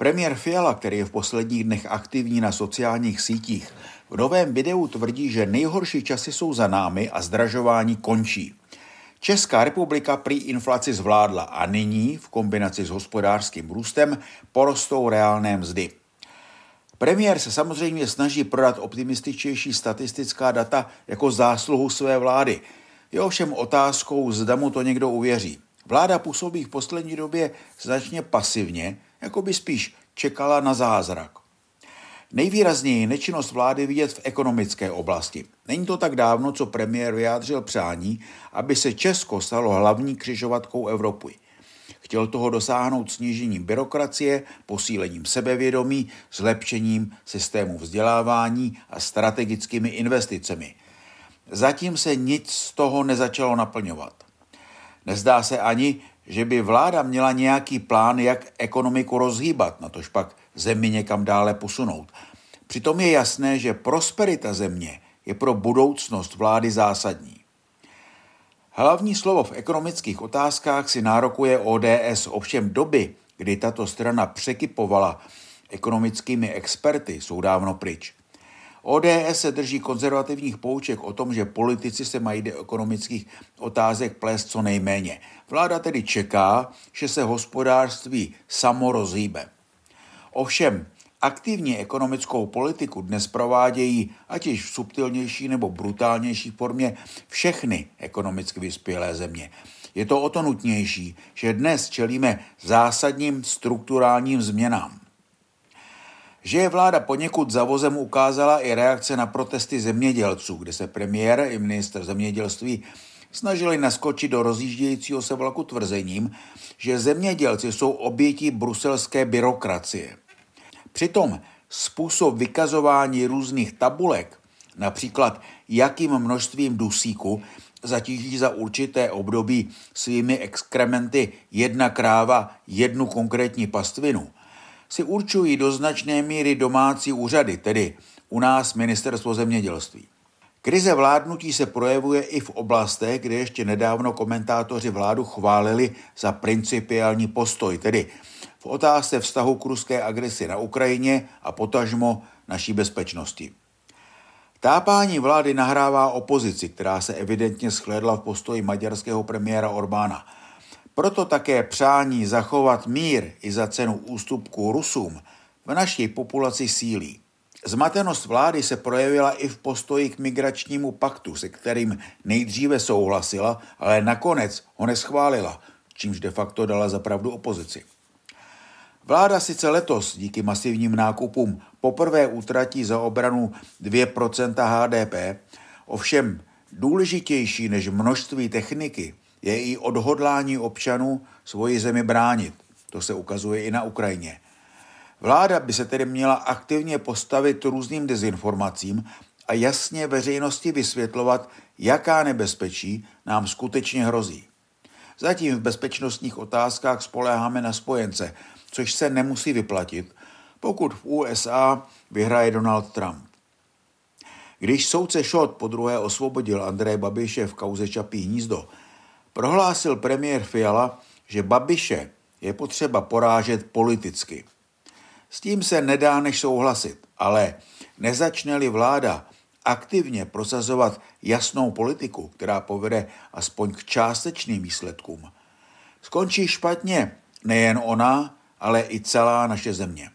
Premiér Fiala, který je v posledních dnech aktivní na sociálních sítích, v novém videu tvrdí, že nejhorší časy jsou za námi a zdražování končí. Česká republika prý inflaci zvládla a nyní, v kombinaci s hospodářským růstem, porostou reálné mzdy. Premiér se samozřejmě snaží prodat optimističtější statistická data jako zásluhu své vlády. Je ovšem otázkou, zda mu to někdo uvěří. Vláda působí v poslední době značně pasivně, jako by spíš čekala na zázrak. Nejvýrazněji nečinnost vlády vidět v ekonomické oblasti. Není to tak dávno, co premiér vyjádřil přání, aby se Česko stalo hlavní křižovatkou Evropy. Chtěl toho dosáhnout snížením byrokracie, posílením sebevědomí, zlepšením systému vzdělávání a strategickými investicemi. Zatím se nic z toho nezačalo naplňovat. Nezdá se ani, že by vláda měla nějaký plán, jak ekonomiku rozhýbat, na tož pak zemi někam dále posunout. Přitom je jasné, že prosperita země je pro budoucnost vlády zásadní. Hlavní slovo v ekonomických otázkách si nárokuje ODS, ovšem doby, kdy tato strana překypovala ekonomickými experty, jsou dávno pryč. ODS se drží konzervativních pouček o tom, že politici se mají do ekonomických otázek plést co nejméně. Vláda tedy čeká, že se hospodářství samo rozhýbe. Ovšem, aktivní ekonomickou politiku dnes provádějí, ať již v subtilnější nebo brutálnější formě, všechny ekonomicky vyspělé země. Je to o to nutnější, že dnes čelíme zásadním strukturálním změnám. Že je vláda poněkud zavozem ukázala i reakce na protesty zemědělců, kde se premiér i minister zemědělství snažili naskočit do rozjíždějícího se vlaku tvrzením, že zemědělci jsou obětí bruselské byrokracie. Přitom způsob vykazování různých tabulek, například jakým množstvím dusíku zatíží za určité období svými exkrementy jedna kráva jednu konkrétní pastvinu, si určují do značné míry domácí úřady, tedy u nás ministerstvo zemědělství. Krize vládnutí se projevuje i v oblastech, kde ještě nedávno komentátoři vládu chválili za principiální postoj, tedy v otázce vztahu k ruské agresi na Ukrajině a potažmo naší bezpečnosti. Tápání vlády nahrává opozici, která se evidentně shlédla v postoji maďarského premiéra Orbána. Proto také přání zachovat mír i za cenu ústupku Rusům v naší populaci sílí. Zmatenost vlády se projevila i v postoji k migračnímu paktu, se kterým nejdříve souhlasila, ale nakonec ho neschválila, čímž de facto dala za pravdu opozici. Vláda sice letos díky masivním nákupům poprvé utratí za obranu 2% HDP, ovšem důležitější než množství techniky je i odhodlání občanů svoji zemi bránit. To se ukazuje i na Ukrajině. Vláda by se tedy měla aktivně postavit různým dezinformacím a jasně veřejnosti vysvětlovat, jaká nebezpečí nám skutečně hrozí. Zatím v bezpečnostních otázkách spoléháme na spojence, což se nemusí vyplatit, pokud v USA vyhraje Donald Trump. Když soudce Šot po druhé osvobodil Andreje Babiše v kauze Čapí hnízdo, prohlásil premiér Fiala, že Babiše je potřeba porážet politicky. S tím se nedá než souhlasit, ale nezačne-li vláda aktivně prosazovat jasnou politiku, která povede aspoň k částečným výsledkům, skončí špatně nejen ona, ale i celá naše země.